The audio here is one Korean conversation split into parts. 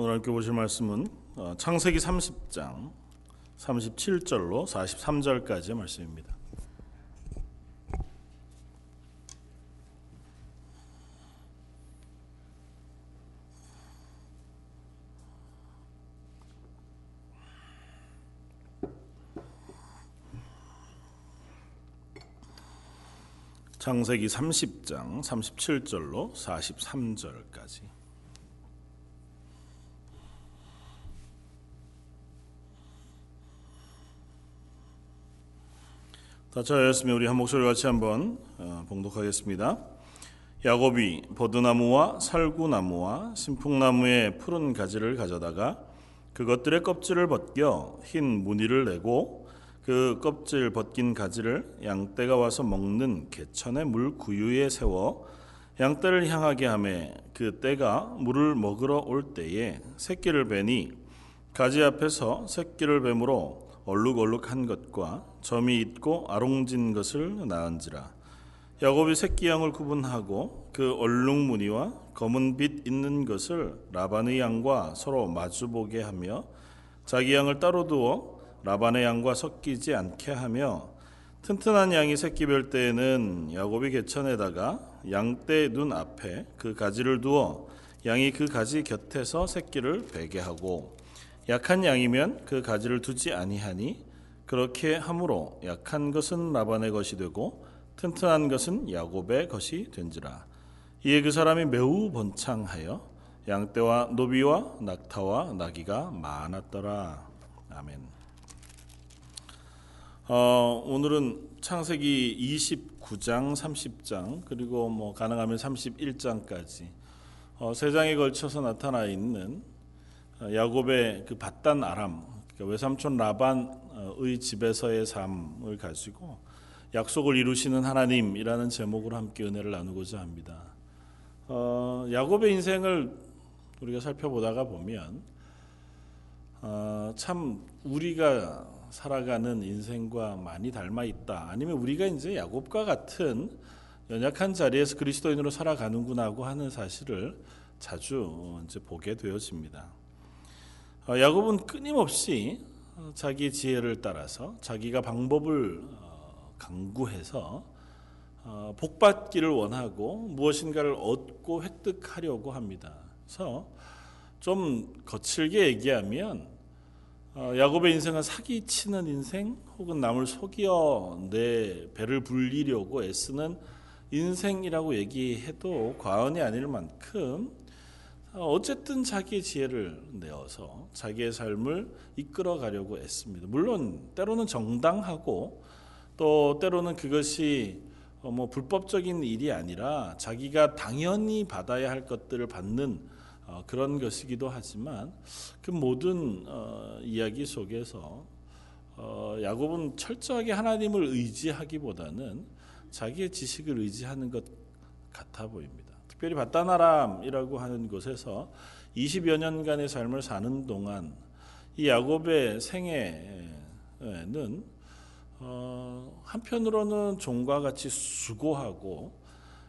오늘 함께 보실 말씀은 어, 창세기 30장 37절로 43절까지의 말씀입니다. 창세기 30장 37절로 43절까지 다 차였으면 우리 한 목소리 같이 한번 어, 봉독하겠습니다. 야곱이 버드나무와 살구나무와 신풍나무의 푸른 가지를 가져다가 그것들의 껍질을 벗겨 흰 무늬를 내고 그 껍질 벗긴 가지를 양떼가 와서 먹는 개천의 물 구유에 세워 양떼를 향하게 하매 그 떼가 물을 먹으러 올 때에 새끼를 베니 가지 앞에서 새끼를 뱀으로 얼룩얼룩한 것과 점이 있고 아롱진 것을 낳은지라. 야곱이 새끼 양을 구분하고 그 얼룩 무늬와 검은 빛 있는 것을 라반의 양과 서로 마주보게 하며 자기 양을 따로 두어 라반의 양과 섞이지 않게 하며 튼튼한 양이 새끼 별 때에는 야곱이 개천에다가 양떼 눈 앞에 그 가지를 두어 양이 그 가지 곁에서 새끼를 베게 하고 약한 양이면 그 가지를 두지 아니하니 그렇게 함으로 약한 것은 라반의 것이 되고 튼튼한 것은 야곱의 것이 된지라 이에 그 사람이 매우 번창하여 양떼와 노비와 낙타와 나귀가 많았더라 아멘. 어, 오늘은 창세기 29장, 30장 그리고 뭐 가능하면 31장까지 어, 세 장에 걸쳐서 나타나 있는 어, 야곱의 그 바단 아람 그러니까 외삼촌 라반의 집에서의 삶을 가지고 약속을 이루시는 하나님이라는 제목으로 함께 은혜를 나누고자 합니다. 어, 야곱의 인생을 우리가 살펴보다가 보면 어, 참 우리가 살아가는 인생과 많이 닮아 있다. 아니면 우리가 이제 야곱과 같은 연약한 자리에서 그리스도인으로 살아가는구나 하고 하는 사실을 자주 이제 보게 되어집니다. 어, 야곱은 끊임없이 자기 지혜를 따라서 자기가 방법을 어, 강구해서 어, 복받기를 원하고 무엇인가를 얻고 획득하려고 합니다. 그래서 좀 거칠게 얘기하면 야곱의 인생은 사기치는 인생 혹은 남을 속여 내 배를 불리려고 애쓰는 인생이라고 얘기해도 과언이 아닐 만큼 어쨌든 자기의 지혜를 내어서 자기의 삶을 이끌어 가려고 애씁니다. 물론 때로는 정당하고 또 때로는 그것이 뭐 불법적인 일이 아니라 자기가 당연히 받아야 할 것들을 받는 어, 그런 것이기도 하지만 그 모든 어, 이야기 속에서 어, 야곱은 철저하게 하나님을 의지하기보다는 자기의 지식을 의지하는 것 같아 보입니다. 특별히 바다나람이라고 하는 곳에서 20여 년간의 삶을 사는 동안 이 야곱의 생애는 어, 한편으로는 종과 같이 수고하고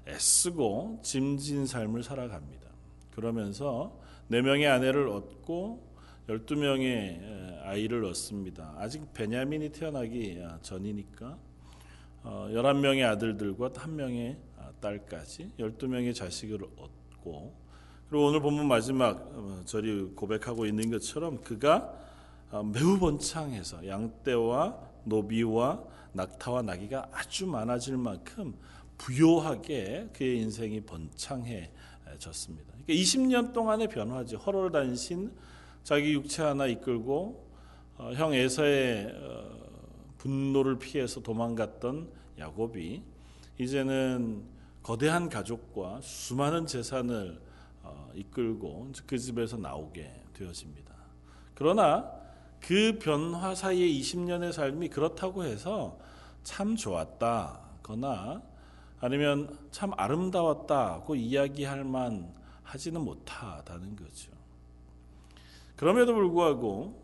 애쓰고 짐진 삶을 살아갑니다. 그러면서 네 명의 아내를 얻고 12명의 아이를 얻습니다. 아직 베냐민이 태어나기 전이니까 11명의 어, 아들들과 한 명의 아, 딸까지 12명의 자식을 얻고 그리고 오늘 본문 마지막 어, 절이 고백하고 있는 것처럼 그가 어, 매우 번창해서 양떼와 노비와 낙타와 나귀가 아주 많아질 만큼 부요하게 그의 인생이 번창해졌습니다. 그러니까 20년 동안의 변화지 허롤 단신 자기 육체 하나 이끌고 어, 형 에서의 어, 분노를 피해서 도망갔던 야곱이 이제는 거대한 가족과 수많은 재산을 어, 이끌고 그 집에서 나오게 되어집니다. 그러나 그 변화 사이에 20년의 삶이 그렇다고 해서 참 좋았다거나 아니면 참 아름다웠다고 이야기할 만 하지는 못하다는 거죠. 그럼에도 불구하고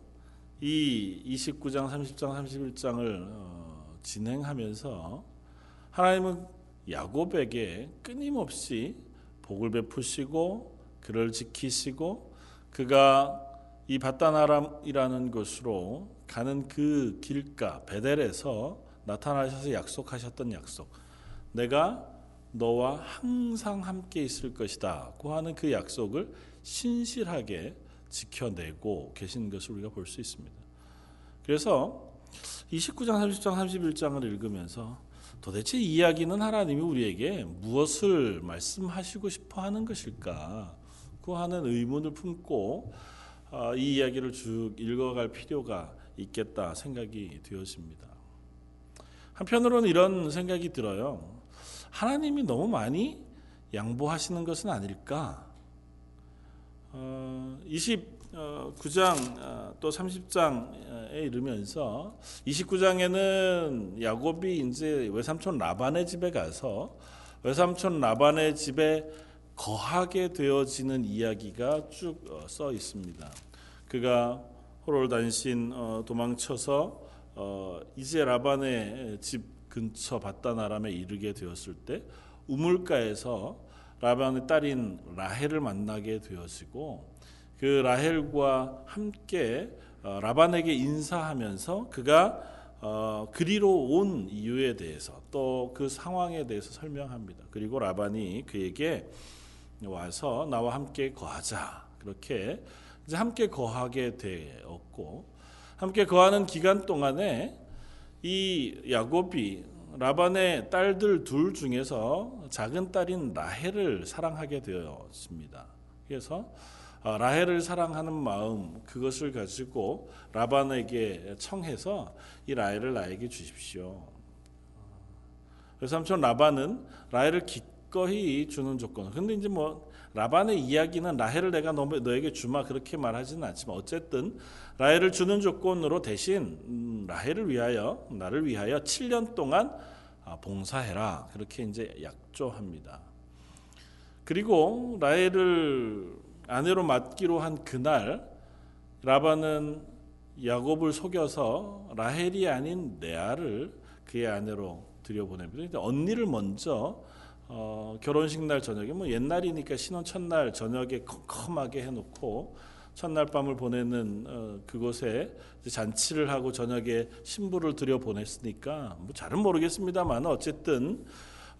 이 29장, 30장, 31장을 어, 진행하면서 하나님은 야곱에게 끊임없이 복을 베푸시고 그를 지키시고 그가 이 바다나람이라는 곳으로 가는 그 길가 베델에서 나타나셔서 약속하셨던 약속. 내가 너와 항상 함께 있을 것이다 고 하는 그 약속을 신실하게 지켜내고 계신 것을 우리가 볼 수 있습니다. 그래서 29장, 30장, 31장을 읽으면서 도대체 이야기는 하나님이 우리에게 무엇을 말씀하시고 싶어 하는 것일까? 그 하는 의문을 품고 아, 이 이야기를 쭉 읽어갈 필요가 있겠다 생각이 되었습니다. 한편으로는 이런 생각이 들어요. 하나님이 너무 많이 양보하시는 것은 아닐까? 어, 어, 9장 어, 또 30장에 이르면서 29장에는 야곱이 이제 외삼촌 라반의 집에 가서 외삼촌 라반의 집에 거하게 되어지는 이야기가 쭉써 어, 있습니다. 그가 호롤단신 도망쳐서 이제 라반의 집 근처 바다나람에 이르게 되었을 때 우물가에서 라반의 딸인 라헬을 만나게 되어지고 그 라헬과 함께 라반에게 인사하면서 그가 그리로 온 이유에 대해서 또 그 상황에 대해서 설명합니다. 그리고 라반이 그에게 와서 나와 함께 거하자. 그렇게 이제 함께 거하게 되었고 함께 거하는 기간 동안에 이 야곱이 라반의 딸들 둘 중에서 작은 딸인 라헬을 사랑하게 되었습니다. 그래서 아, 라헬을 사랑하는 마음 그것을 가지고 라반에게 청해서 이 라헬을 나에게 주십시오. 그래서 삼촌 라반은 라헬을 기꺼이 주는 조건. 근데 이제 뭐 라반의 이야기는 라헬을 내가 너, 너에게 주마 그렇게 말하지는 않지만 어쨌든 라헬을 주는 조건으로 대신 음, 라헬을 위하여 나를 위하여 7년 동안 아, 봉사해라 그렇게 이제 약조합니다. 그리고 라헬을 아내로 맡기로 한 그날 라반은 야곱을 속여서 라헬이 아닌 레아를 그의 아내로 들여보냅니다. 언니를 먼저 어, 결혼식 날 저녁에 뭐 옛날이니까 신혼 첫날 저녁에 컴컴하게 해놓고 첫날 밤을 보내는 어, 그곳에 잔치를 하고 저녁에 신부를 들여 보냈으니까 뭐 잘은 모르겠습니다만 어쨌든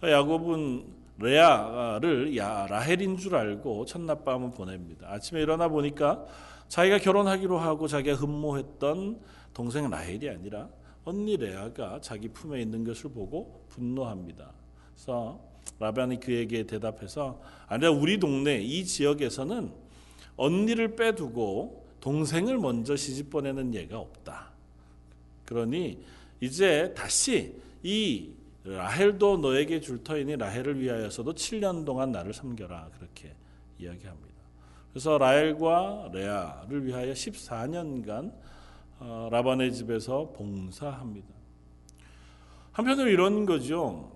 야곱은 레아를 야, 라헬인 줄 알고 첫날 밤을 보냅니다. 아침에 일어나 보니까 자기가 결혼하기로 하고 자기가 흠모했던 동생 라헬이 아니라 언니 레아가 자기 품에 있는 것을 보고 분노합니다. 그래서 라반이 그에게 대답해서 아니야 우리 동네 이 지역에서는 언니를 빼두고 동생을 먼저 시집 보내는 예가 없다. 그러니 이제 다시 이 라헬도 너에게 줄 터이니 라헬을 위하여서도 7년 동안 나를 섬겨라 그렇게 이야기합니다. 그래서 라헬과 레아를 위하여 14년간 어, 라반의 집에서 봉사합니다. 한편으로 이런 거죠.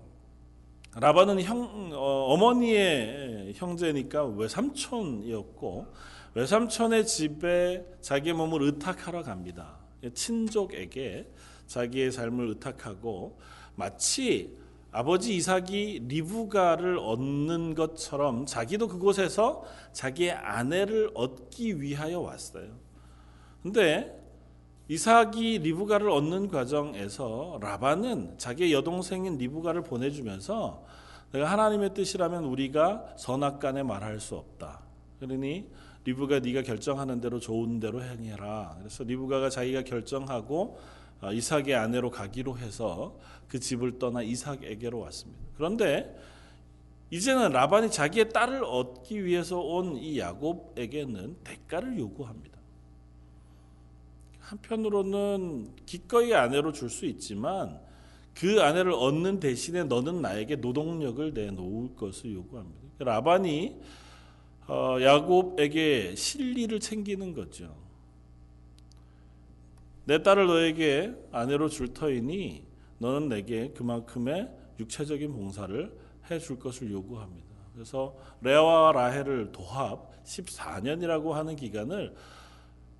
라반은 형, 어, 머니의 형제니까 외삼촌이었고 외삼촌의 집에 자기 몸을 의탁하러 갑니다. 친족에게 자기의 삶을 의탁하고 마치 아버지 이삭이 리브가를 얻는 것처럼 자기도 그곳에서 자기의 아내를 얻기 위하여 왔어요. 근데 이삭이 리브가를 얻는 과정에서 라반은 자기의 여동생인 리브가를 보내주면서 내가 하나님의 뜻이라면 우리가 선악간에 말할 수 없다. 그러니 리브가 네가 결정하는 대로 좋은 대로 행해라. 그래서 리브가가 자기가 결정하고 어, 이삭의 아내로 가기로 해서 그 집을 떠나 이삭에게로 왔습니다. 그런데 이제는 라반이 자기의 딸을 얻기 위해서 온 이 야곱에게는 대가를 요구합니다. 한편으로는 기꺼이 아내로 줄 수 있지만 그 아내를 얻는 대신에 너는 나에게 노동력을 내놓을 것을 요구합니다. 라반이 어, 야곱에게 실리를 챙기는 거죠. 내 딸을 너에게 아내로 줄 터이니 너는 내게 그만큼의 육체적인 봉사를 해 줄 것을 요구합니다. 그래서 레아와 라헬을 도합 14년이라고 하는 기간을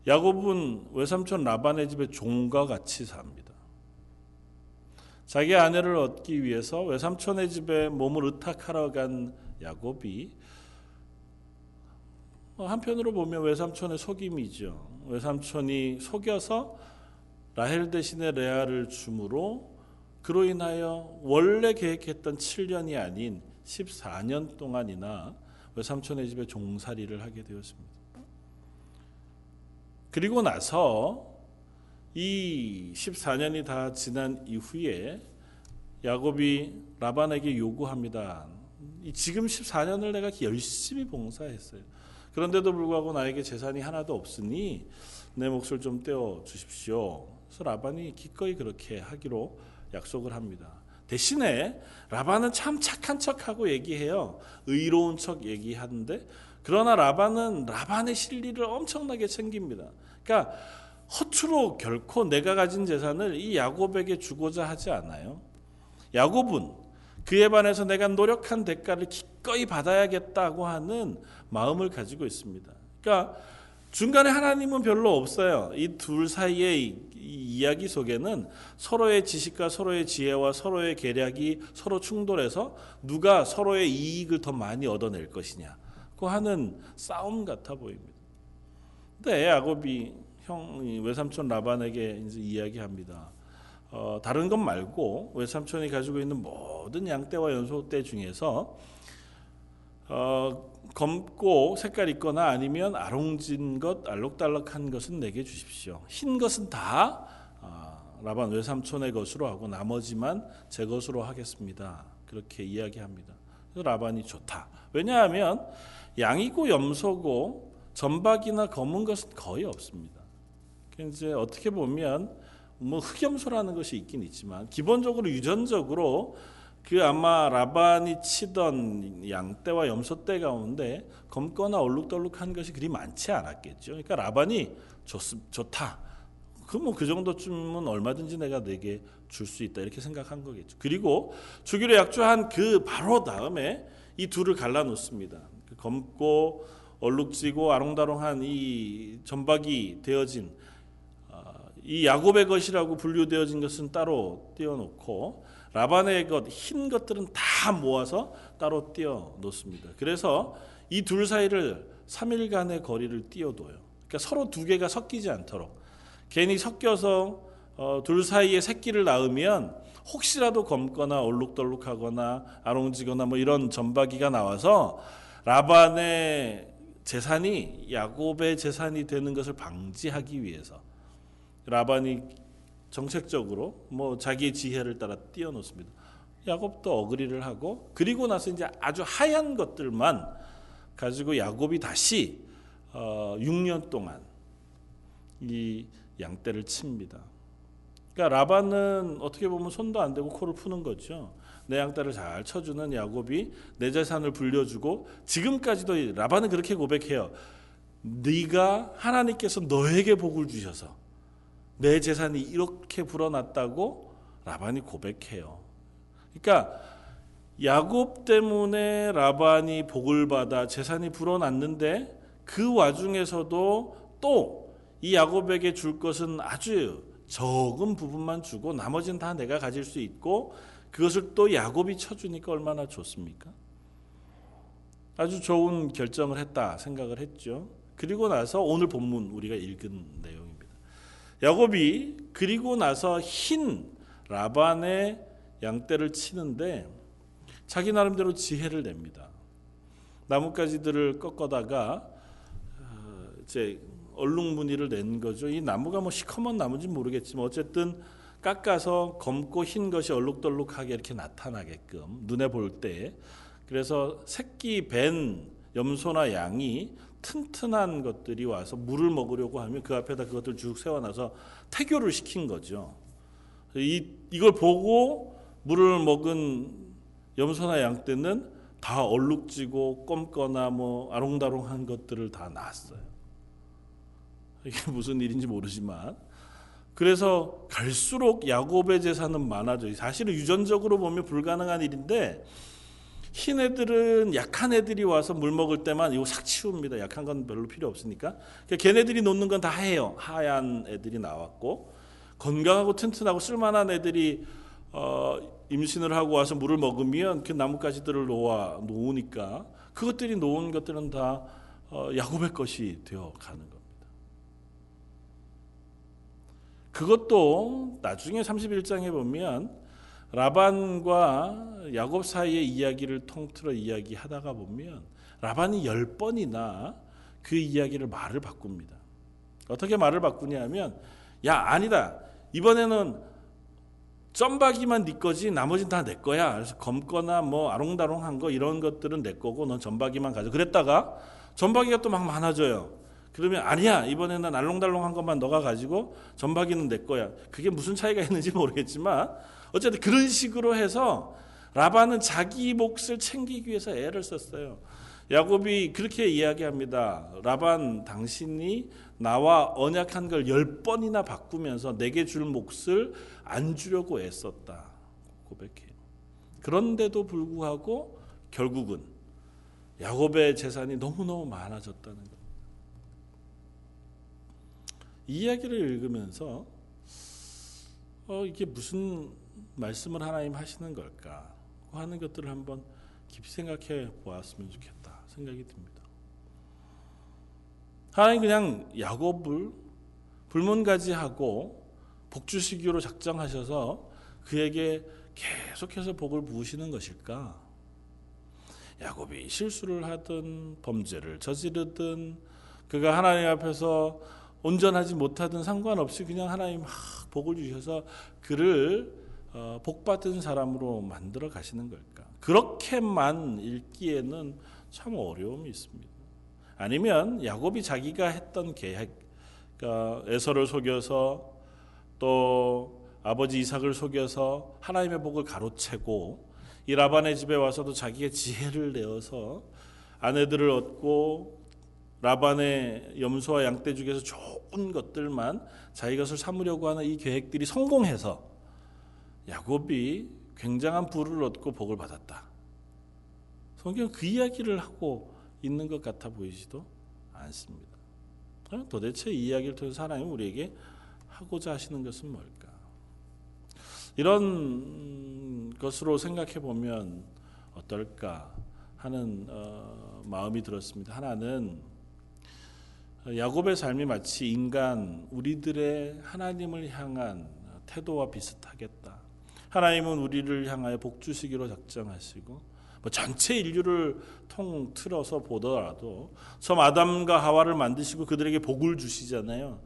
야곱은 외삼촌 라반의 집에 종과 같이 삽니다. 자기 아내를 얻기 위해서 외삼촌의 집에 몸을 의탁하러 간 야곱이 어, 한편으로 보면 외삼촌의 속임이죠. 외삼촌이 속여서 라헬 대신에 레아를 주므로 그로 인하여 원래 계획했던 7년이 아닌 14년 동안이나 외삼촌의 집에 종살이를 하게 되었습니다. 그리고 나서 이 14년이 다 지난 이후에 야곱이 라반에게 요구합니다. 지금 14년을 내가 열심히 봉사했어요. 그런데도 불구하고 나에게 재산이 하나도 없으니 내 몫을 좀 떼어 주십시오. 그래서 라반이 기꺼이 그렇게 하기로 약속을 합니다. 대신에 라반은 참 착한 척하고 얘기해요. 의로운 척 얘기하는데 그러나 라반은 라반의 실리를 엄청나게 챙깁니다. 그러니까 허투루 결코 내가 가진 재산을 이 야곱에게 주고자 하지 않아요. 야곱은 그에 반해서 내가 노력한 대가를 기꺼이 받아야겠다고 하는 마음을 가지고 있습니다. 그러니까 중간에 하나님은 별로 없어요. 이 둘 사이의 이야기 속에는 서로의 지식과 서로의 지혜와 서로의 계략이 서로 충돌해서 누가 서로의 이익을 더 많이 얻어낼 것이냐. 그 하는 싸움 같아 보입니다. 근데 야곱이 형 외삼촌 라반에게 이야기합니다. 어, 다른 것 말고 외삼촌이 가지고 있는 모든 양떼와 연소떼 중에서 어, 검고 색깔 있거나 아니면 아롱진 것, 알록달록한 것은 내게 주십시오. 흰 것은 다 어, 라반 외삼촌의 것으로 하고 나머지만 제 것으로 하겠습니다. 그렇게 이야기합니다. 그래서 라반이 좋다. 왜냐하면 양이고 염소고 점박이나 검은 것은 거의 없습니다. 이제 어떻게 보면 뭐 흑염소라는 것이 있긴 있지만 기본적으로 유전적으로 그 아마 라반이 치던 양떼와 염소떼 가운데 검거나 얼룩덜룩한 것이 그리 많지 않았겠죠. 그러니까 라반이 좋, 좋다. 그 뭐그 그 정도쯤은 얼마든지 내가 내게 줄 수 있다 이렇게 생각한 거겠죠. 그리고 주기로 약조한 그 바로 다음에 이 둘을 갈라 놓습니다. 그 검고 얼룩지고 아롱다롱한 이 전박이 되어진 이 야곱의 것이라고 분류되어진 것은 따로 띄워놓고 라반의 것, 흰 것들은 다 모아서 따로 띄워 놓습니다. 그래서 이 둘 사이를 3일간의 거리를 띄워둬요. 그러니까 서로 두 개가 섞이지 않도록. 괜히 섞여서 어, 둘 사이에 새끼를 낳으면 혹시라도 검거나 얼룩덜룩하거나 아롱지거나 뭐 이런 점박이가 나와서 라반의 재산이 야곱의 재산이 되는 것을 방지하기 위해서 라반이 정책적으로 뭐 자기의 지혜를 따라 띄워놓습니다. 야곱도 어그리를 하고 그리고 나서 이제 아주 하얀 것들만 가지고 야곱이 다시 어 6년 동안 이 양떼를 칩니다. 그러니까 라반은 어떻게 보면 손도 안 대고 코를 푸는 거죠. 내 양떼를 잘 쳐주는 야곱이 내 재산을 불려주고 지금까지도 라반은 그렇게 고백해요. 네가 하나님께서 너에게 복을 주셔서 내 재산이 이렇게 불어났다고 라반이 고백해요. 그러니까 야곱 때문에 라반이 복을 받아 재산이 불어났는데 그 와중에서도 또 이 야곱에게 줄 것은 아주 적은 부분만 주고 나머지는 다 내가 가질 수 있고 그것을 또 야곱이 쳐주니까 얼마나 좋습니까? 아주 좋은 결정을 했다 생각을 했죠. 그리고 나서 오늘 본문 우리가 읽은 내용 야곱이 그리고 나서 흰 라반의 양떼를 치는데 자기 나름대로 지혜를 냅니다. 나뭇가지들을 꺾어다가 어, 이제 얼룩무늬를 낸 거죠. 이 나무가 뭐 시커먼 나무인지 모르겠지만 어쨌든 깎아서 검고 흰 것이 얼룩덜룩하게 이렇게 나타나게끔 눈에 볼 때 그래서 새끼 벤 염소나 양이 튼튼한 것들이 와서 물을 먹으려고 하면 그 앞에다 그것들 쭉 세워놔서 태교를 시킨 거죠. 이, 이걸 보고 물을 먹은 염소나 양떼는 다 얼룩지고 껌거나 뭐 아롱다롱한 것들을 다 낳았어요. 이게 무슨 일인지 모르지만 그래서 갈수록 야곱의 재산은 많아져요. 사실은 유전적으로 보면 불가능한 일인데 흰 애들은 약한 애들이 와서 물 먹을 때만 이거 싹 치웁니다. 약한 건 별로 필요 없으니까. 그러니까 걔네들이 놓는 건 다 해요. 하얀 애들이 나왔고 건강하고 튼튼하고 쓸만한 애들이 어, 임신을 하고 와서 물을 먹으면 그 나뭇가지들을 놓아 놓으니까 그것들이 놓은 것들은 다 어, 야곱의 것이 되어 가는 겁니다. 그것도 나중에 31장에 보면 라반과 야곱 사이의 이야기를 통틀어 이야기하다가 보면 라반이 열 번이나 그 이야기를 말을 바꿉니다. 어떻게 말을 바꾸냐면 야 아니다 이번에는 점박이만 네 거지 나머지는 다 내 거야. 그래서 검거나 뭐 아롱다롱한 거 이런 것들은 내 거고 넌 점박이만 가져. 그랬다가 점박이가 또 막 많아져요. 그러면 아니야 이번에는 알롱달롱한 것만 너가 가지고 점박이는 내 거야. 그게 무슨 차이가 있는지 모르겠지만 어쨌든 그런 식으로 해서 라반은 자기 몫을 챙기기 위해서 애를 썼어요. 야곱이 그렇게 이야기합니다. 라반 당신이 나와 언약한 걸 열 번이나 바꾸면서 내게 줄 몫을 안 주려고 애썼다. 고백해요. 그런데도 불구하고 결국은 야곱의 재산이 너무너무 많아졌다는 겁니다. 이 이야기를 읽으면서 어, 이게 무슨 말씀을 하나님 하시는 걸까 하는 것들을 한번 깊이 생각해 보았으면 좋겠다 생각이 듭니다. 하나님 그냥 야곱을 불문가지하고 복주시기로 작정하셔서 그에게 계속해서 복을 부으시는 것일까? 야곱이 실수를 하든 범죄를 저지르든 그가 하나님 앞에서 온전하지 못하든 상관없이 그냥 하나님 막 복을 주셔서 그를 어, 복받은 사람으로 만들어 가시는 걸까? 그렇게만 읽기에는 참 어려움이 있습니다. 아니면 야곱이 자기가 했던 계획, 그러니까 에서를 속여서 또 아버지 이삭을 속여서 하나님의 복을 가로채고 이 라반의 집에 와서도 자기의 지혜를 내어서 아내들을 얻고 라반의 염소와 양떼 중에서 좋은 것들만 자기 것을 삼으려고 하는 이 계획들이 성공해서 야곱이 굉장한 부를 얻고 복을 받았다. 성경 그 이야기를 하고 있는 것 같아 보이지도 않습니다. 도대체 이 이야기를 통해서 하나님 우리에게 하고자 하시는 것은 뭘까? 이런 것으로 생각해 보면 어떨까 하는 어, 마음이 들었습니다. 하나는 야곱의 삶이 마치 인간 우리들의 하나님을 향한 태도와 비슷하겠다. 하나님은 우리를 향하여 복 주시기로 작정하시고 뭐 전체 인류를 통틀어서 보더라도 처음 아담과 하와를 만드시고 그들에게 복을 주시잖아요.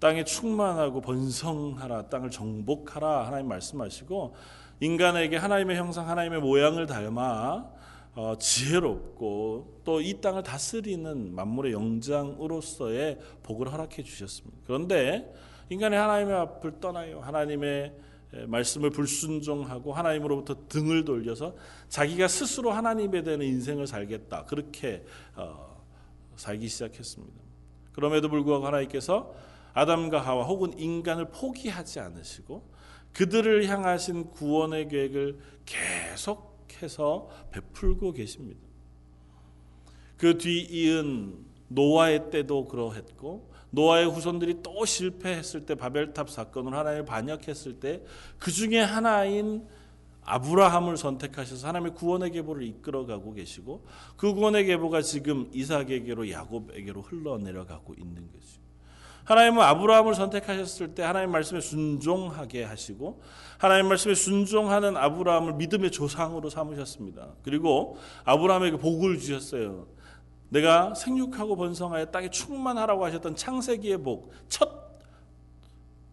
땅에 충만하고 번성하라, 땅을 정복하라 하나님 말씀하시고 인간에게 하나님의 형상, 하나님의 모양을 닮아 어, 지혜롭고 또 이 땅을 다스리는 만물의 영장으로서의 복을 허락해 주셨습니다. 그런데 인간이 하나님의 앞을 떠나요. 하나님의 말씀을 불순종하고 하나님으로부터 등을 돌려서 자기가 스스로 하나님에 대한 인생을 살겠다. 그렇게 어, 살기 시작했습니다. 그럼에도 불구하고 하나님께서 아담과 하와 혹은 인간을 포기하지 않으시고 그들을 향하신 구원의 계획을 계속해서 베풀고 계십니다. 그 뒤 이은 노아의 때도 그러했고 노아의 후손들이 또 실패했을 때 바벨탑 사건으로 하나님을 반역했을 때 그 중에 하나인 아브라함을 선택하셔서 하나님의 구원의 계보를 이끌어가고 계시고 그 구원의 계보가 지금 이삭에게로 야곱에게로 흘러내려가고 있는 거죠. 하나님은 아브라함을 선택하셨을 때 하나님 말씀에 순종하게 하시고 하나님 말씀에 순종하는 아브라함을 믿음의 조상으로 삼으셨습니다. 그리고 아브라함에게 복을 주셨어요. 내가 생육하고 번성하여 땅에 충만하라고 하셨던 창세기의 복, 첫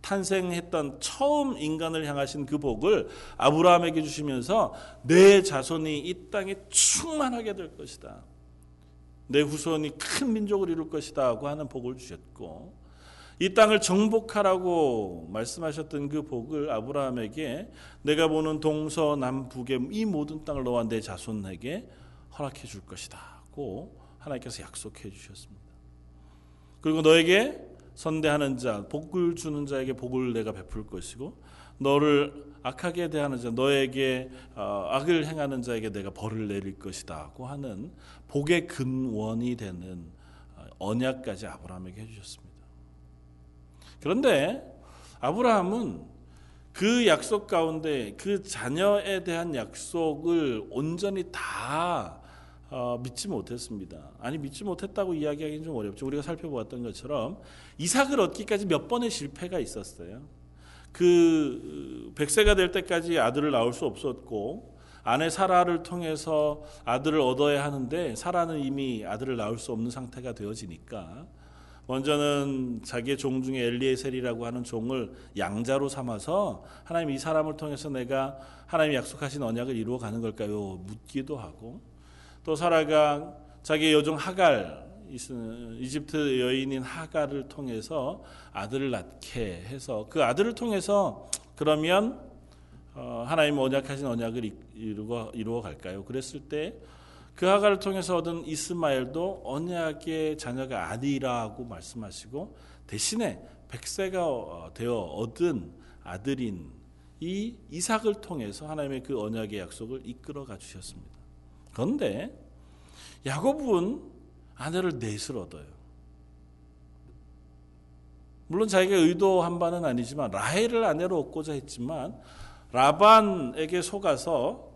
탄생했던 처음 인간을 향하신 그 복을 아브라함에게 주시면서 내 자손이 이 땅에 충만하게 될 것이다. 내 후손이 큰 민족을 이룰 것이다 하고 하는 복을 주셨고 이 땅을 정복하라고 말씀하셨던 그 복을 아브라함에게 내가 보는 동서남북의 이 모든 땅을 너와 내 자손에게 허락해 줄 것이다고 하나님께서 약속해 주셨습니다. 그리고 너에게 선대하는 자, 복을 주는 자에게 복을 내가 베풀 것이고 너를 악하게 대하는 자, 너에게 어, 악을 행하는 자에게 내가 벌을 내릴 것이다고 하는 복의 근원이 되는 어, 언약까지 아브라함에게 해주셨습니다. 그런데 아브라함은 그 약속 가운데 그 자녀에 대한 약속을 온전히 다 어, 믿지 못했습니다. 아니 믿지 못했다고 이야기하기는 좀 어렵죠. 우리가 살펴보았던 것처럼 이삭을 얻기까지 몇 번의 실패가 있었어요. 그 백세가 될 때까지 아들을 낳을 수 없었고 아내 사라를 통해서 아들을 얻어야 하는데 사라는 이미 아들을 낳을 수 없는 상태가 되어지니까 먼저는 자기의 종 중에 엘리에셀이라고 하는 종을 양자로 삼아서 하나님 이 사람을 통해서 내가 하나님이 약속하신 언약을 이루어 가는 걸까요? 묻기도 하고 또 사라가 자기의 여종 하갈 이집트 여인인 하갈을 통해서 아들을 낳게 해서 그 아들을 통해서 그러면 어, 하나님 언약하신 언약을 이루어, 이루어 갈까요? 그랬을 때 그 하갈을 통해서 얻은 이스마엘도 언약의 자녀가 아니라고 말씀하시고 대신에 백세가 어, 되어 얻은 아들인 이 이삭을 통해서 하나님의 그 언약의 약속을 이끌어 가 주셨습니다. 그런데 야곱은 아내를 넷을 얻어요. 물론 자기가 의도한 바는 아니지만 라헬을 아내로 얻고자 했지만 라반에게 속아서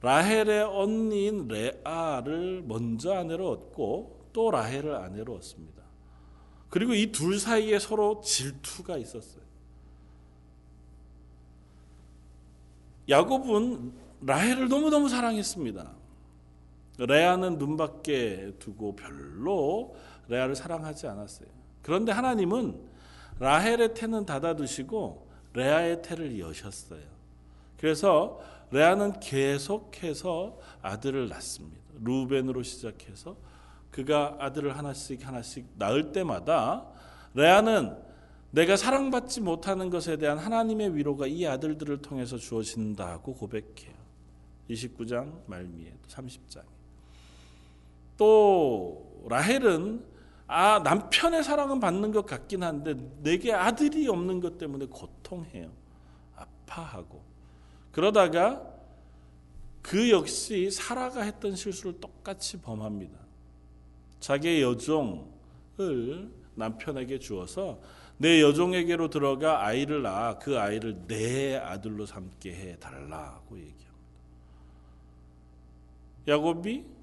라헬의 언니인 레아를 먼저 아내로 얻고 또 라헬을 아내로 얻습니다. 그리고 이 둘 사이에 서로 질투가 있었어요. 야곱은 라헬을 너무너무 사랑했습니다. 레아는 눈밖에 두고 별로 레아를 사랑하지 않았어요. 그런데 하나님은 라헬의 태는 닫아두시고 레아의 태를 여셨어요. 그래서 레아는 계속해서 아들을 낳습니다. 루벤으로 시작해서 그가 아들을 하나씩 하나씩 낳을 때마다 레아는 내가 사랑받지 못하는 것에 대한 하나님의 위로가 이 아들들을 통해서 주어진다고 고백해요. 29장 말미에 30장에. 또 라헬은 아 남편의 사랑은 받는 것 같긴 한데 내게 아들이 없는 것 때문에 고통해요. 아파하고 그러다가 그 역시 사라가 했던 실수를 똑같이 범합니다. 자기의 여종을 남편에게 주어서 내 여종에게로 들어가 아이를 낳아 그 아이를 내 아들로 삼게 해 달라고 얘기합니다. 야곱이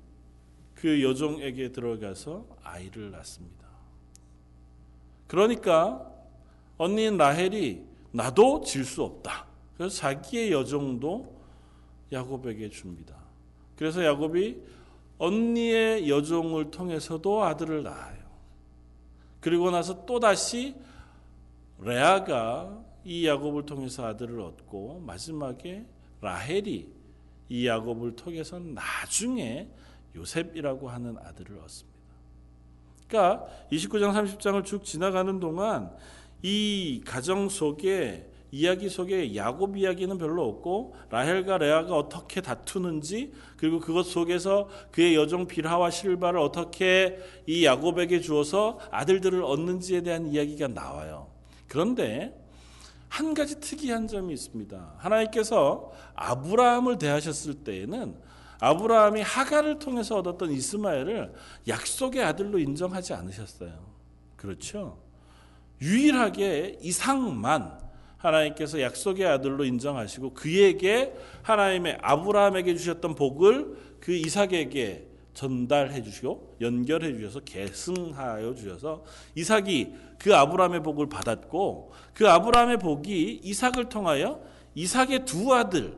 그 여종에게 들어가서 아이를 낳습니다. 그러니까 언니인 라헬이 나도 질 수 없다. 그래서 자기의 여종도 야곱에게 줍니다. 그래서 야곱이 언니의 여종을 통해서도 아들을 낳아요. 그리고 나서 또 다시 레아가 이 야곱을 통해서 아들을 얻고 마지막에 라헬이 이 야곱을 통해서 나중에 요셉이라고 하는 아들을 얻습니다. 그러니까 29장 30장을 쭉 지나가는 동안 이 가정 속에 이야기 속에 야곱 이야기는 별로 없고 라헬과 레아가 어떻게 다투는지 그리고 그것 속에서 그의 여종 빌하와 실바를 어떻게 이 야곱에게 주어서 아들들을 얻는지에 대한 이야기가 나와요. 그런데 한 가지 특이한 점이 있습니다. 하나님께서 아브라함을 대하셨을 때에는 아브라함이 하가를 통해서 얻었던 이스마엘을 약속의 아들로 인정하지 않으셨어요. 그렇죠? 유일하게 이상만 하나님께서 약속의 아들로 인정하시고 그에게 하나님의 아브라함에게 주셨던 복을 그 이삭에게 전달해 주시고 연결해 주셔서 계승하여 주셔서 이삭이 그 아브라함의 복을 받았고 그 아브라함의 복이 이삭을 통하여 이삭의 두 아들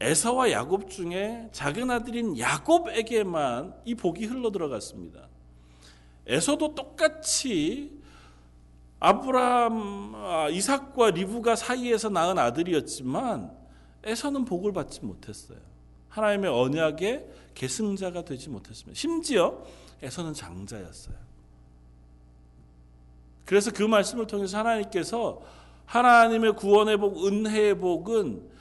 에서와 야곱 중에 작은 아들인 야곱에게만 이 복이 흘러 들어갔습니다. 에서도 똑같이 아브라함, 아, 이삭과 리브가 사이에서 낳은 아들이었지만 에서는 복을 받지 못했어요. 하나님의 언약의 계승자가 되지 못했습니다. 심지어 에서는 장자였어요. 그래서 그 말씀을 통해서 하나님께서 하나님의 구원의 복, 은혜의 복은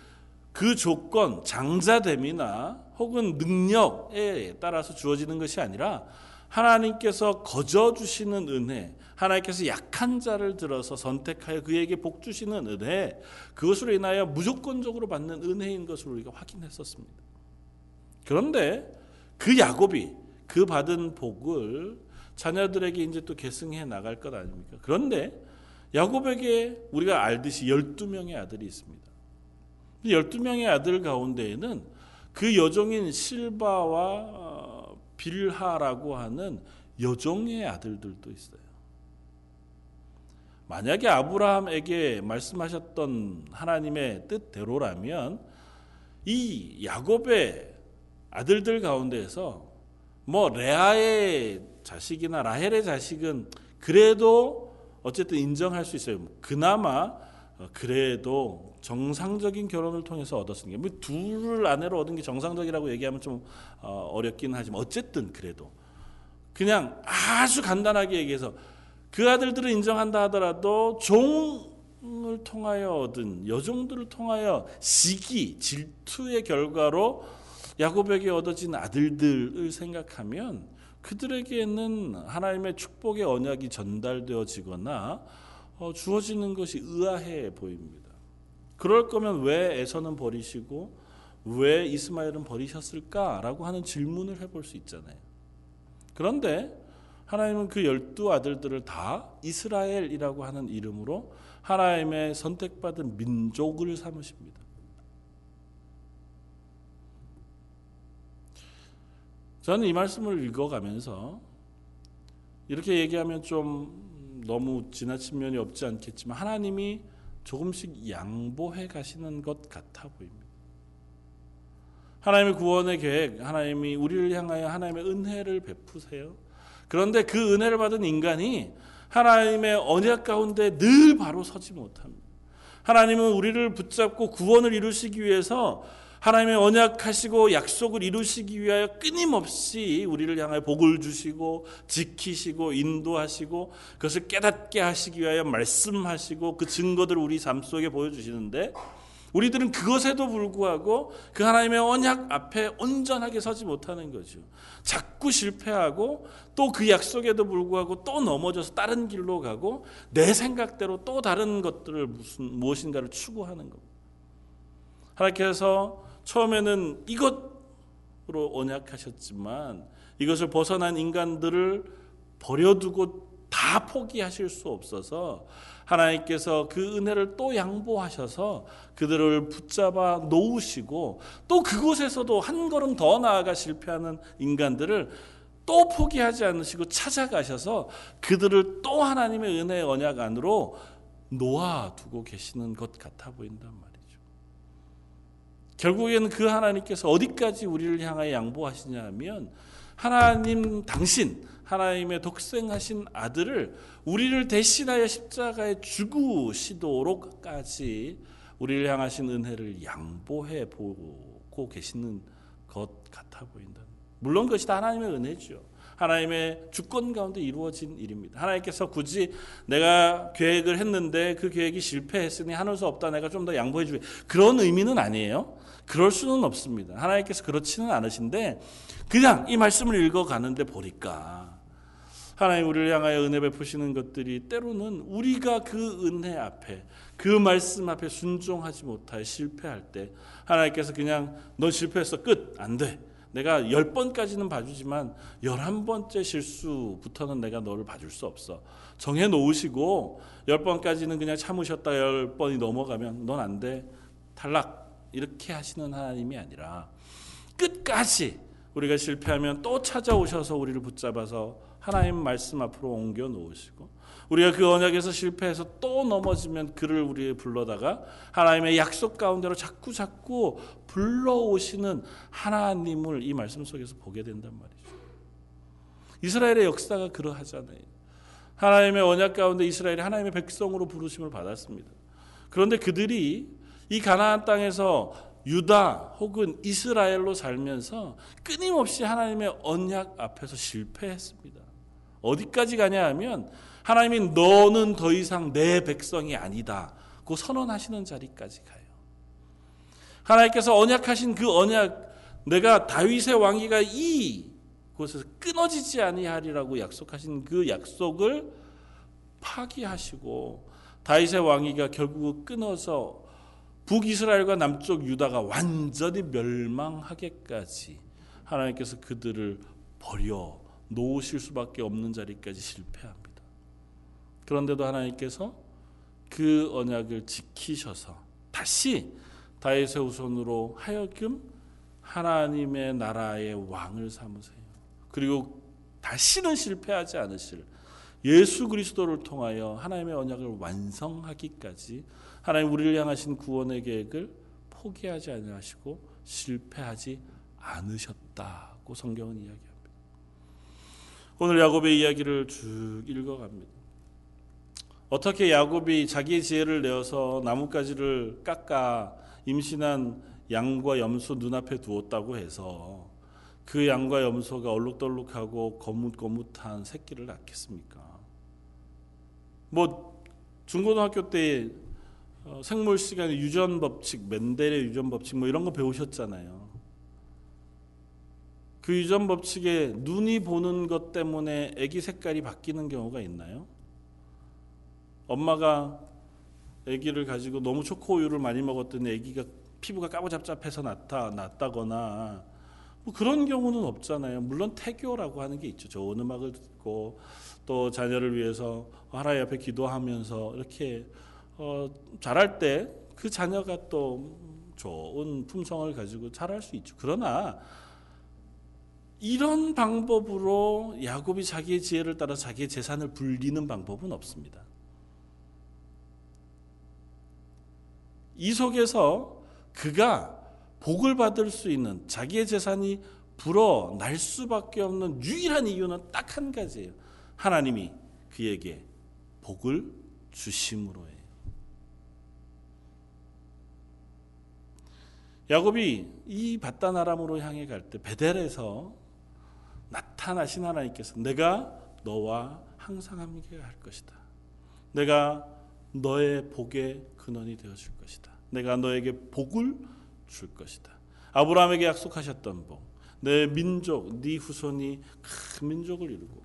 그 조건, 장자됨이나 혹은 능력에 따라서 주어지는 것이 아니라 하나님께서 거저 주시는 은혜, 하나님께서 약한 자를 들어서 선택하여 그에게 복 주시는 은혜, 그것으로 인하여 무조건적으로 받는 은혜인 것을 우리가 확인했었습니다. 그런데 그 야곱이 그 받은 복을 자녀들에게 이제 또 계승해 나갈 것 아닙니까? 그런데 야곱에게 우리가 알듯이 12명의 아들이 있습니다. 12명의 아들 가운데에는 그 여종인 실바와 빌하라고 하는 여종의 아들들도 있어요. 만약에 아브라함에게 말씀하셨던 하나님의 뜻대로라면 이 야곱의 아들들 가운데에서 뭐 레아의 자식이나 라헬의 자식은 그래도 어쨌든 인정할 수 있어요. 그나마 그래도 정상적인 결혼을 통해서 얻었으니 뭐 둘을 아내로 얻은 게 정상적이라고 얘기하면 좀 어, 어렵긴 하지만 어쨌든 그래도 그냥 아주 간단하게 얘기해서 그 아들들을 인정한다 하더라도 종을 통하여 얻은 여종들을 통하여 시기 질투의 결과로 야곱에게 얻어진 아들들을 생각하면 그들에게는 하나님의 축복의 언약이 전달되어지거나 어, 주어지는 것이 의아해 보입니다. 그럴 거면 왜 에서는 버리시고 왜 이스마엘은 버리셨을까라고 하는 질문을 해볼 수 있잖아요. 그런데 하나님은 그 열두 아들들을 다 이스라엘이라고 하는 이름으로 하나님의 선택받은 민족을 삼으십니다. 저는 이 말씀을 읽어가면서 이렇게 얘기하면 좀 너무 지나친 면이 없지 않겠지만 하나님이 조금씩 양보해 가시는 것 같아 보입니다. 하나님의 구원의 계획, 하나님이 우리를 향하여 하나님의 은혜를 베푸세요. 그런데 그 은혜를 받은 인간이 하나님의 언약 가운데 늘 바로 서지 못합니다. 하나님은 우리를 붙잡고 구원을 이루시기 위해서 하나님의 언약하시고 약속을 이루시기 위하여 끊임없이 우리를 향하여 복을 주시고 지키시고 인도하시고 그것을 깨닫게 하시기 위하여 말씀하시고 그 증거들을 우리 삶 속에 보여주시는데 우리들은 그것에도 불구하고 그 하나님의 언약 앞에 온전하게 서지 못하는 거죠. 자꾸 실패하고 또 그 약속에도 불구하고 또 넘어져서 다른 길로 가고 내 생각대로 또 다른 것들을 무슨 무엇인가를 추구하는 겁니다. 하나님께서 처음에는 이것으로 언약하셨지만 이것을 벗어난 인간들을 버려두고 다 포기하실 수 없어서 하나님께서 그 은혜를 또 양보하셔서 그들을 붙잡아 놓으시고 또 그곳에서도 한 걸음 더 나아가 실패하는 인간들을 또 포기하지 않으시고 찾아가셔서 그들을 또 하나님의 은혜의 언약 안으로 놓아두고 계시는 것 같아 보인단 말이에요. 결국에는 그 하나님께서 어디까지 우리를 향하여 양보하시냐 하면 하나님 당신 하나님의 독생하신 아들을 우리를 대신하여 십자가에 죽으시도록까지 우리를 향하신 은혜를 양보해 보고 계시는 것 같아 보인다. 물론 그것이 다 하나님의 은혜죠. 하나님의 주권 가운데 이루어진 일입니다. 하나님께서 굳이 내가 계획을 했는데 그 계획이 실패했으니 하늘 수 없다. 내가 좀 더 양보해 주게. 그런 의미는 아니에요. 그럴 수는 없습니다. 하나님께서 그렇지는 않으신데 그냥 이 말씀을 읽어 가는데 보니까 하나님 우리를 향하여 은혜 베푸시는 것들이 때로는 우리가 그 은혜 앞에 그 말씀 앞에 순종하지 못하여 실패할 때 하나님께서 그냥 너 실패했어 끝 안 돼. 내가 열 번까지는 봐주지만 열한 번째 실수부터는 내가 너를 봐줄 수 없어. 정해 놓으시고 열 번까지는 그냥 참으셨다 열 번이 넘어가면 넌 안 돼. 탈락. 이렇게 하시는 하나님이 아니라 끝까지 우리가 실패하면 또 찾아오셔서 우리를 붙잡아서 하나님 말씀 앞으로 옮겨 놓으시고 우리가 그 언약에서 실패해서 또 넘어지면 그를 우리 불러다가 하나님의 약속 가운데로 자꾸 자꾸 불러오시는 하나님을 이 말씀 속에서 보게 된단 말이죠. 이스라엘의 역사가 그러하잖아요. 하나님의 언약 가운데 이스라엘이 하나님의 백성으로 부르심을 받았습니다. 그런데 그들이 이 가나안 땅에서 유다 혹은 이스라엘로 살면서 끊임없이 하나님의 언약 앞에서 실패했습니다. 어디까지 가냐 하면 하나님이 너는 더 이상 내 백성이 아니다. 그 선언하시는 자리까지 가요. 하나님께서 언약하신 그 언약 내가 다윗의 왕위가 이 곳에서 끊어지지 아니하리라고 약속하신 그 약속을 파기하시고 다윗의 왕위가 결국 끊어서 북이스라엘과 남쪽 유다가 완전히 멸망하게까지 하나님께서 그들을 버려 놓으실 수밖에 없는 자리까지 실패합니다. 그런데도 하나님께서 그 언약을 지키셔서 다시 다윗의 후손으로 하여금 하나님의 나라의 왕을 삼으세요. 그리고 다시는 실패하지 않으실 예수 그리스도를 통하여 하나님의 언약을 완성하기까지 하나님 우리를 향하신 구원의 계획을 포기하지 아니하시고 실패하지 않으셨다고 성경은 이야기합니다. 오늘 야곱의 이야기를 쭉 읽어갑니다. 어떻게 야곱이 자기의 지혜를 내어서 나뭇가지를 깎아 임신한 양과 염소 눈앞에 두었다고 해서 그 양과 염소가 얼룩덜룩하고 거뭇거뭇한 새끼를 낳겠습니까? 뭐 중고등학교 때 어, 생물 시간에 유전 법칙, 멘델의 유전 법칙 뭐 이런 거 배우셨잖아요. 그 유전 법칙에 눈이 보는 것 때문에 아기 색깔이 바뀌는 경우가 있나요? 엄마가 아기를 가지고 너무 초코우유를 많이 먹었더니 아기가 피부가 까무잡잡해서 나타 났다거나 뭐 그런 경우는 없잖아요. 물론 태교라고 하는 게 있죠. 좋은 음악을 듣고 또 자녀를 위해서 하나님 앞에 기도하면서 이렇게 어, 자랄 때 그 자녀가 또 좋은 품성을 가지고 자랄 수 있죠. 그러나 이런 방법으로 야곱이 자기의 지혜를 따라 자기의 재산을 불리는 방법은 없습니다. 이 속에서 그가 복을 받을 수 있는 자기의 재산이 불어날 수밖에 없는 유일한 이유는 딱 한 가지예요. 하나님이 그에게 복을 주심으로예요. 야곱이 이 바단 아람으로 향해 갈 때 베델에서 나타나신 하나님께서 내가 너와 항상 함께 할 것이다. 내가 너의 복의 근원이 되어 줄 것이다. 내가 너에게 복을 줄 것이다. 아브라함에게 약속하셨던 복, 내 민족, 네 후손이 큰 민족을 이루고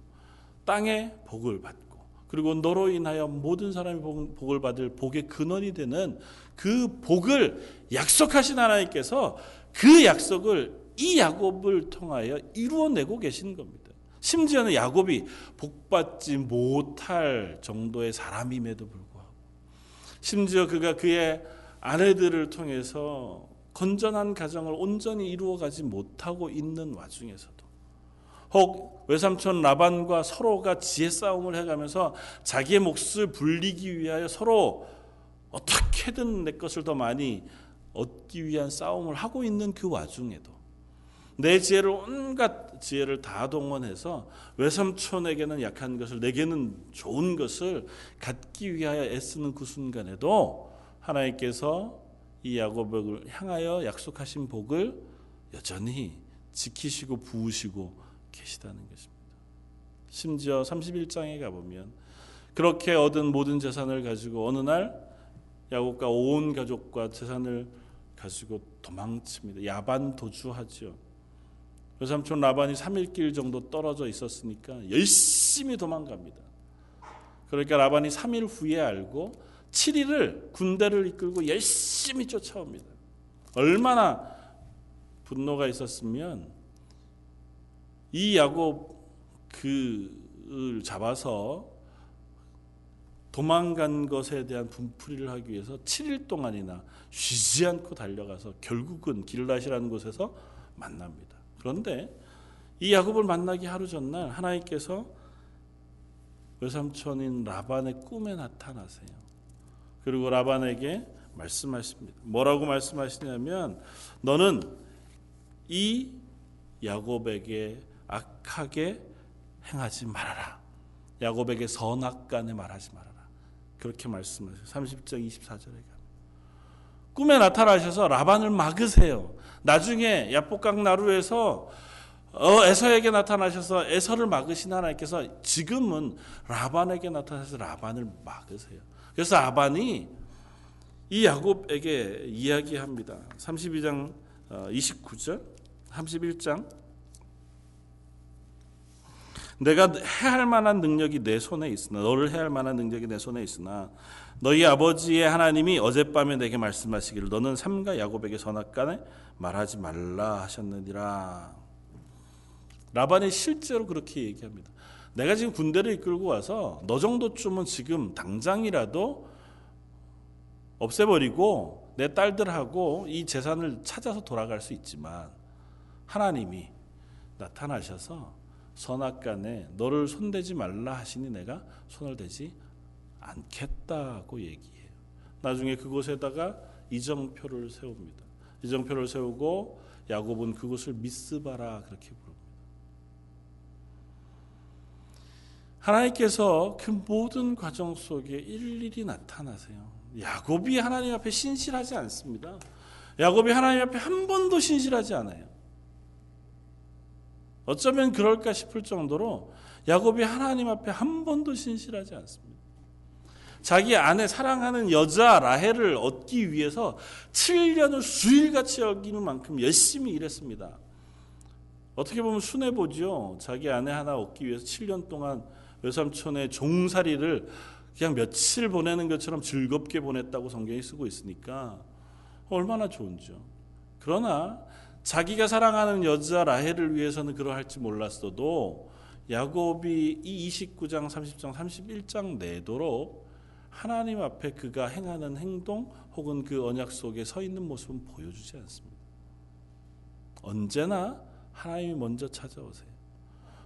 땅에 복을 받고 그리고 너로 인하여 모든 사람이 복을 받을 복의 근원이 되는 그 복을 약속하신 하나님께서 그 약속을 이 야곱을 통하여 이루어내고 계신 겁니다. 심지어는 야곱이 복받지 못할 정도의 사람임에도 불구하고 심지어 그가 그의 아내들을 통해서 건전한 가정을 온전히 이루어가지 못하고 있는 와중에서도 혹 외삼촌 라반과 서로가 지혜 싸움을 해가면서 자기의 몫을 불리기 위하여 서로 어떻게든 내 것을 더 많이 얻기 위한 싸움을 하고 있는 그 와중에도 내 지혜를 온갖 지혜를 다 동원해서 외삼촌에게는 약한 것을 내게는 좋은 것을 갖기 위하여 애쓰는 그 순간에도 하나님께서 이 야곱을 향하여 약속하신 복을 여전히 지키시고 부으시고 계시다는 것입니다. 심지어 31장에 가보면 그렇게 얻은 모든 재산을 가지고 어느 날 야곱과 온 가족과 재산을 가지고 도망칩니다. 야반 도주하죠. 외삼촌 라반이 3일길 정도 떨어져 있었으니까 열심히 도망갑니다. 그러니까 라반이 3일 후에 알고 7일을 군대를 이끌고 열심히 쫓아옵니다. 얼마나 분노가 있었으면 이 야곱 그를 잡아서 도망간 것에 대한 분풀이를 하기 위해서 7일 동안이나 쉬지 않고 달려가서 결국은 길라시라는 곳에서 만납니다. 그런데 이 야곱을 만나기 하루 전날 하나님께서 외삼촌인 라반의 꿈에 나타나세요. 그리고 라반에게 말씀하십니다. 뭐라고 말씀하시냐면 너는 이 야곱에게 악하게 행하지 말아라. 야곱에게 선악간에 말하지 말아라. 그렇게 말씀하세요. 30장 24절에 가면. 꿈에 나타나셔서 라반을 막으세요. 나중에 야복강 나루에서 어, 에서에게 나타나셔서 에서를 막으신 하나님께서 지금은 라반에게 나타나서 라반을 막으세요. 그래서 라반이 이 야곱에게 이야기합니다. 32장 29절, 31장 내가 해할 만한 능력이 내 손에 있으나 너를 해할 만한 능력이 내 손에 있으나 너희 아버지의 하나님이 어젯밤에 내게 말씀하시기를 너는 삼가 야곱에게 선악간에 말하지 말라 하셨느니라. 라반이 실제로 그렇게 얘기합니다. 내가 지금 군대를 이끌고 와서 너 정도쯤은 지금 당장이라도 없애버리고 내 딸들하고 이 재산을 찾아서 돌아갈 수 있지만 하나님이 나타나셔서 선악간에 너를 손대지 말라 하시니 내가 손을 대지 않겠다고 얘기해요. 나중에 그곳에다가 이정표를 세웁니다. 이정표를 세우고 야곱은 그곳을 미스바라 그렇게 부릅니다. 하나님께서 그 모든 과정 속에 일일이 나타나세요. 야곱이 하나님 앞에 신실하지 않습니다. 야곱이 하나님 앞에 한 번도 신실하지 않아요. 어쩌면 그럴까 싶을 정도로 야곱이 하나님 앞에 한 번도 신실하지 않습니다. 자기 아내 사랑하는 여자 라헬을 얻기 위해서 7년을 수일같이 여기는 만큼 열심히 일했습니다. 어떻게 보면 순해 보죠. 자기 아내 하나 얻기 위해서 7년 동안 외삼촌의 종살이를 그냥 며칠 보내는 것처럼 즐겁게 보냈다고 성경이 쓰고 있으니까 얼마나 좋은지요. 그러나 자기가 사랑하는 여자 라헬을 위해서는 그러할지 몰랐어도 야곱이 이 29장, 30장, 31장 내도록 하나님 앞에 그가 행하는 행동 혹은 그 언약 속에 서 있는 모습은 보여주지 않습니다. 언제나 하나님이 먼저 찾아오세요.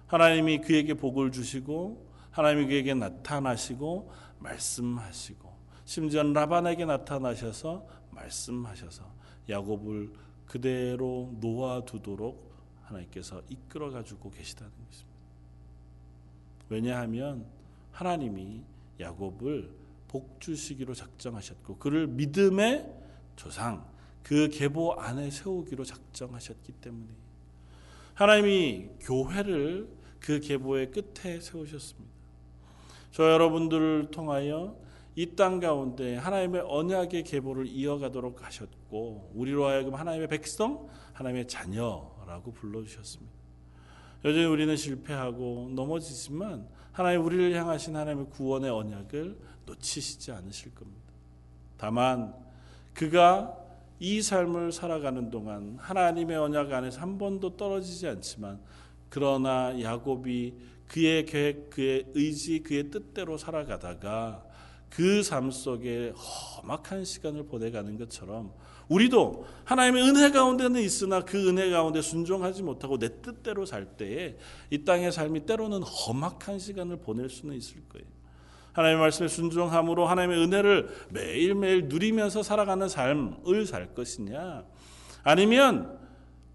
하나님이 그에게 복을 주시고 하나님이 그에게 나타나시고 말씀하시고 심지어 라반에게 나타나셔서 말씀하셔서 야곱을 그대로 놓아두도록 하나님께서 이끌어 가지고 계시다는 것입니다. 왜냐하면 하나님이 야곱을 복 주시기로 작정하셨고 그를 믿음의 조상 그 계보 안에 세우기로 작정하셨기 때문에 하나님이 교회를 그 계보의 끝에 세우셨습니다. 저 여러분들을 통하여 이 땅 가운데 하나님의 언약의 계보를 이어가도록 하셨고 우리로 하여금 하나님의 백성, 하나님의 자녀라고 불러 주셨습니다. 여전히 우리는 실패하고 넘어지지만 하나님 우리를 향하신 하나님의 구원의 언약을 놓치시지 않으실 겁니다. 다만 그가 이 삶을 살아가는 동안 하나님의 언약 안에서 한 번도 떨어지지 않지만 그러나 야곱이 그의 계획, 그의 의지, 그의 뜻대로 살아가다가 그 삶 속에 험악한 시간을 보내가는 것처럼 우리도 하나님의 은혜 가운데는 있으나 그 은혜 가운데 순종하지 못하고 내 뜻대로 살 때에 이 땅의 삶이 때로는 험악한 시간을 보낼 수는 있을 거예요. 하나님의 말씀에 순종함으로 하나님의 은혜를 매일매일 누리면서 살아가는 삶을 살 것이냐 아니면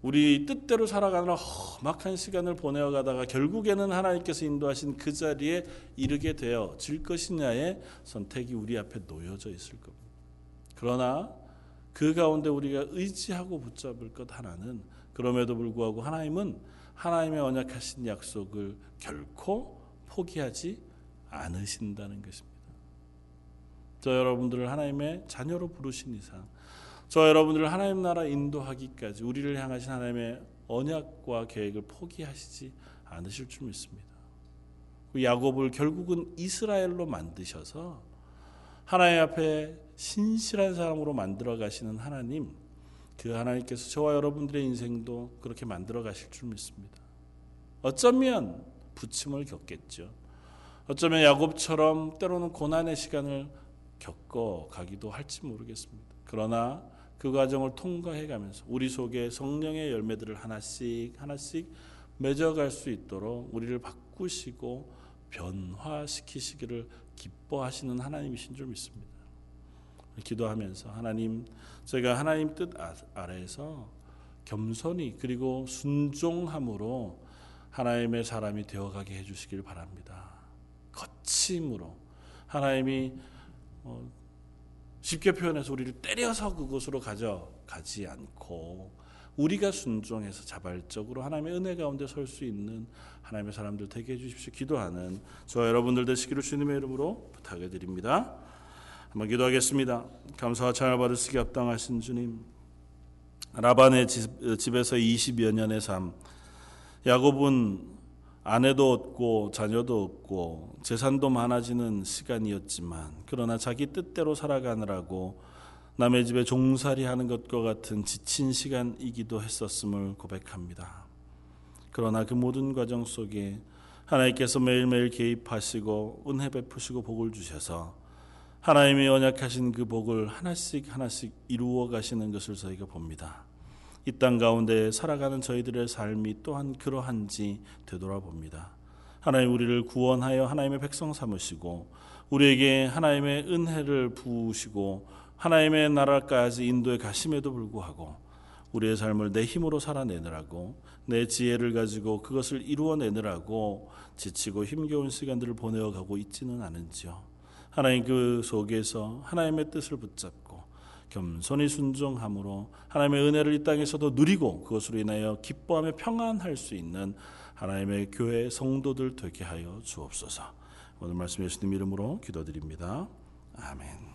우리 뜻대로 살아가느라 험악한 시간을 보내어가다가 결국에는 하나님께서 인도하신 그 자리에 이르게 되어 질 것이냐의 선택이 우리 앞에 놓여져 있을 겁니다. 그러나 그 가운데 우리가 의지하고 붙잡을 것 하나는 그럼에도 불구하고 하나님은 하나님의 언약하신 약속을 결코 포기하지 않으신다는 것입니다. 저 여러분들을 하나님의 자녀로 부르신 이상 저 여러분들을 하나님 나라 인도하기까지 우리를 향하신 하나님의 언약과 계획을 포기하시지 않으실 줄 믿습니다. 그 야곱을 결국은 이스라엘로 만드셔서 하나님 앞에 신실한 사람으로 만들어 가시는 하나님, 그 하나님께서 저와 여러분들의 인생도 그렇게 만들어 가실 줄 믿습니다. 어쩌면 부침을 겪겠죠. 어쩌면 야곱처럼 때로는 고난의 시간을 겪어 가기도 할지 모르겠습니다. 그러나 그 과정을 통과해 가면서 우리 속에 성령의 열매들을 하나씩 하나씩 맺어갈 수 있도록 우리를 바꾸시고 변화시키시기를 기뻐하시는 하나님이신 줄 믿습니다. 기도하면서 하나님 저희가 하나님 뜻 아, 아래에서 겸손히 그리고 순종함으로 하나님의 사람이 되어가게 해주시길 바랍니다. 거침으로 하나님이 어, 쉽게 표현해서 우리를 때려서 그곳으로 가져가지 않고 우리가 순종해서 자발적으로 하나님의 은혜 가운데 설 수 있는 하나님의 사람들 되게 해주십시오. 기도하는 저 여러분들 되시기를 주님의 이름으로 부탁해 드립니다. 한번 기도하겠습니다. 감사와 찬양 받으시기 합당하신 주님. 라반의 집에서 20여 년의 삶. 야곱은 아내도 얻고 자녀도 얻고 재산도 많아지는 시간이었지만 그러나 자기 뜻대로 살아가느라고 남의 집에 종살이 하는 것과 같은 지친 시간이기도 했었음을 고백합니다. 그러나 그 모든 과정 속에 하나님께서 매일매일 개입하시고 은혜 베푸시고 복을 주셔서 하나님이 언약하신 그 복을 하나씩 하나씩 이루어 가시는 것을 저희가 봅니다. 이 땅 가운데 살아가는 저희들의 삶이 또한 그러한지 되돌아봅니다. 하나님 우리를 구원하여 하나님의 백성 삼으시고 우리에게 하나님의 은혜를 부으시고 하나님의 나라까지 인도에 가심에도 불구하고 우리의 삶을 내 힘으로 살아내느라고 내 지혜를 가지고 그것을 이루어내느라고 지치고 힘겨운 시간들을 보내어 가고 있지는 않은지요. 하나님 그 속에서 하나님의 뜻을 붙잡고 겸손히 순종함으로 하나님의 은혜를 이 땅에서도 누리고 그것으로 인하여 기뻐하며 평안할 수 있는 하나님의 교회 성도들 되게 하여 주옵소서. 오늘 말씀 예수님 이름으로 기도드립니다. 아멘.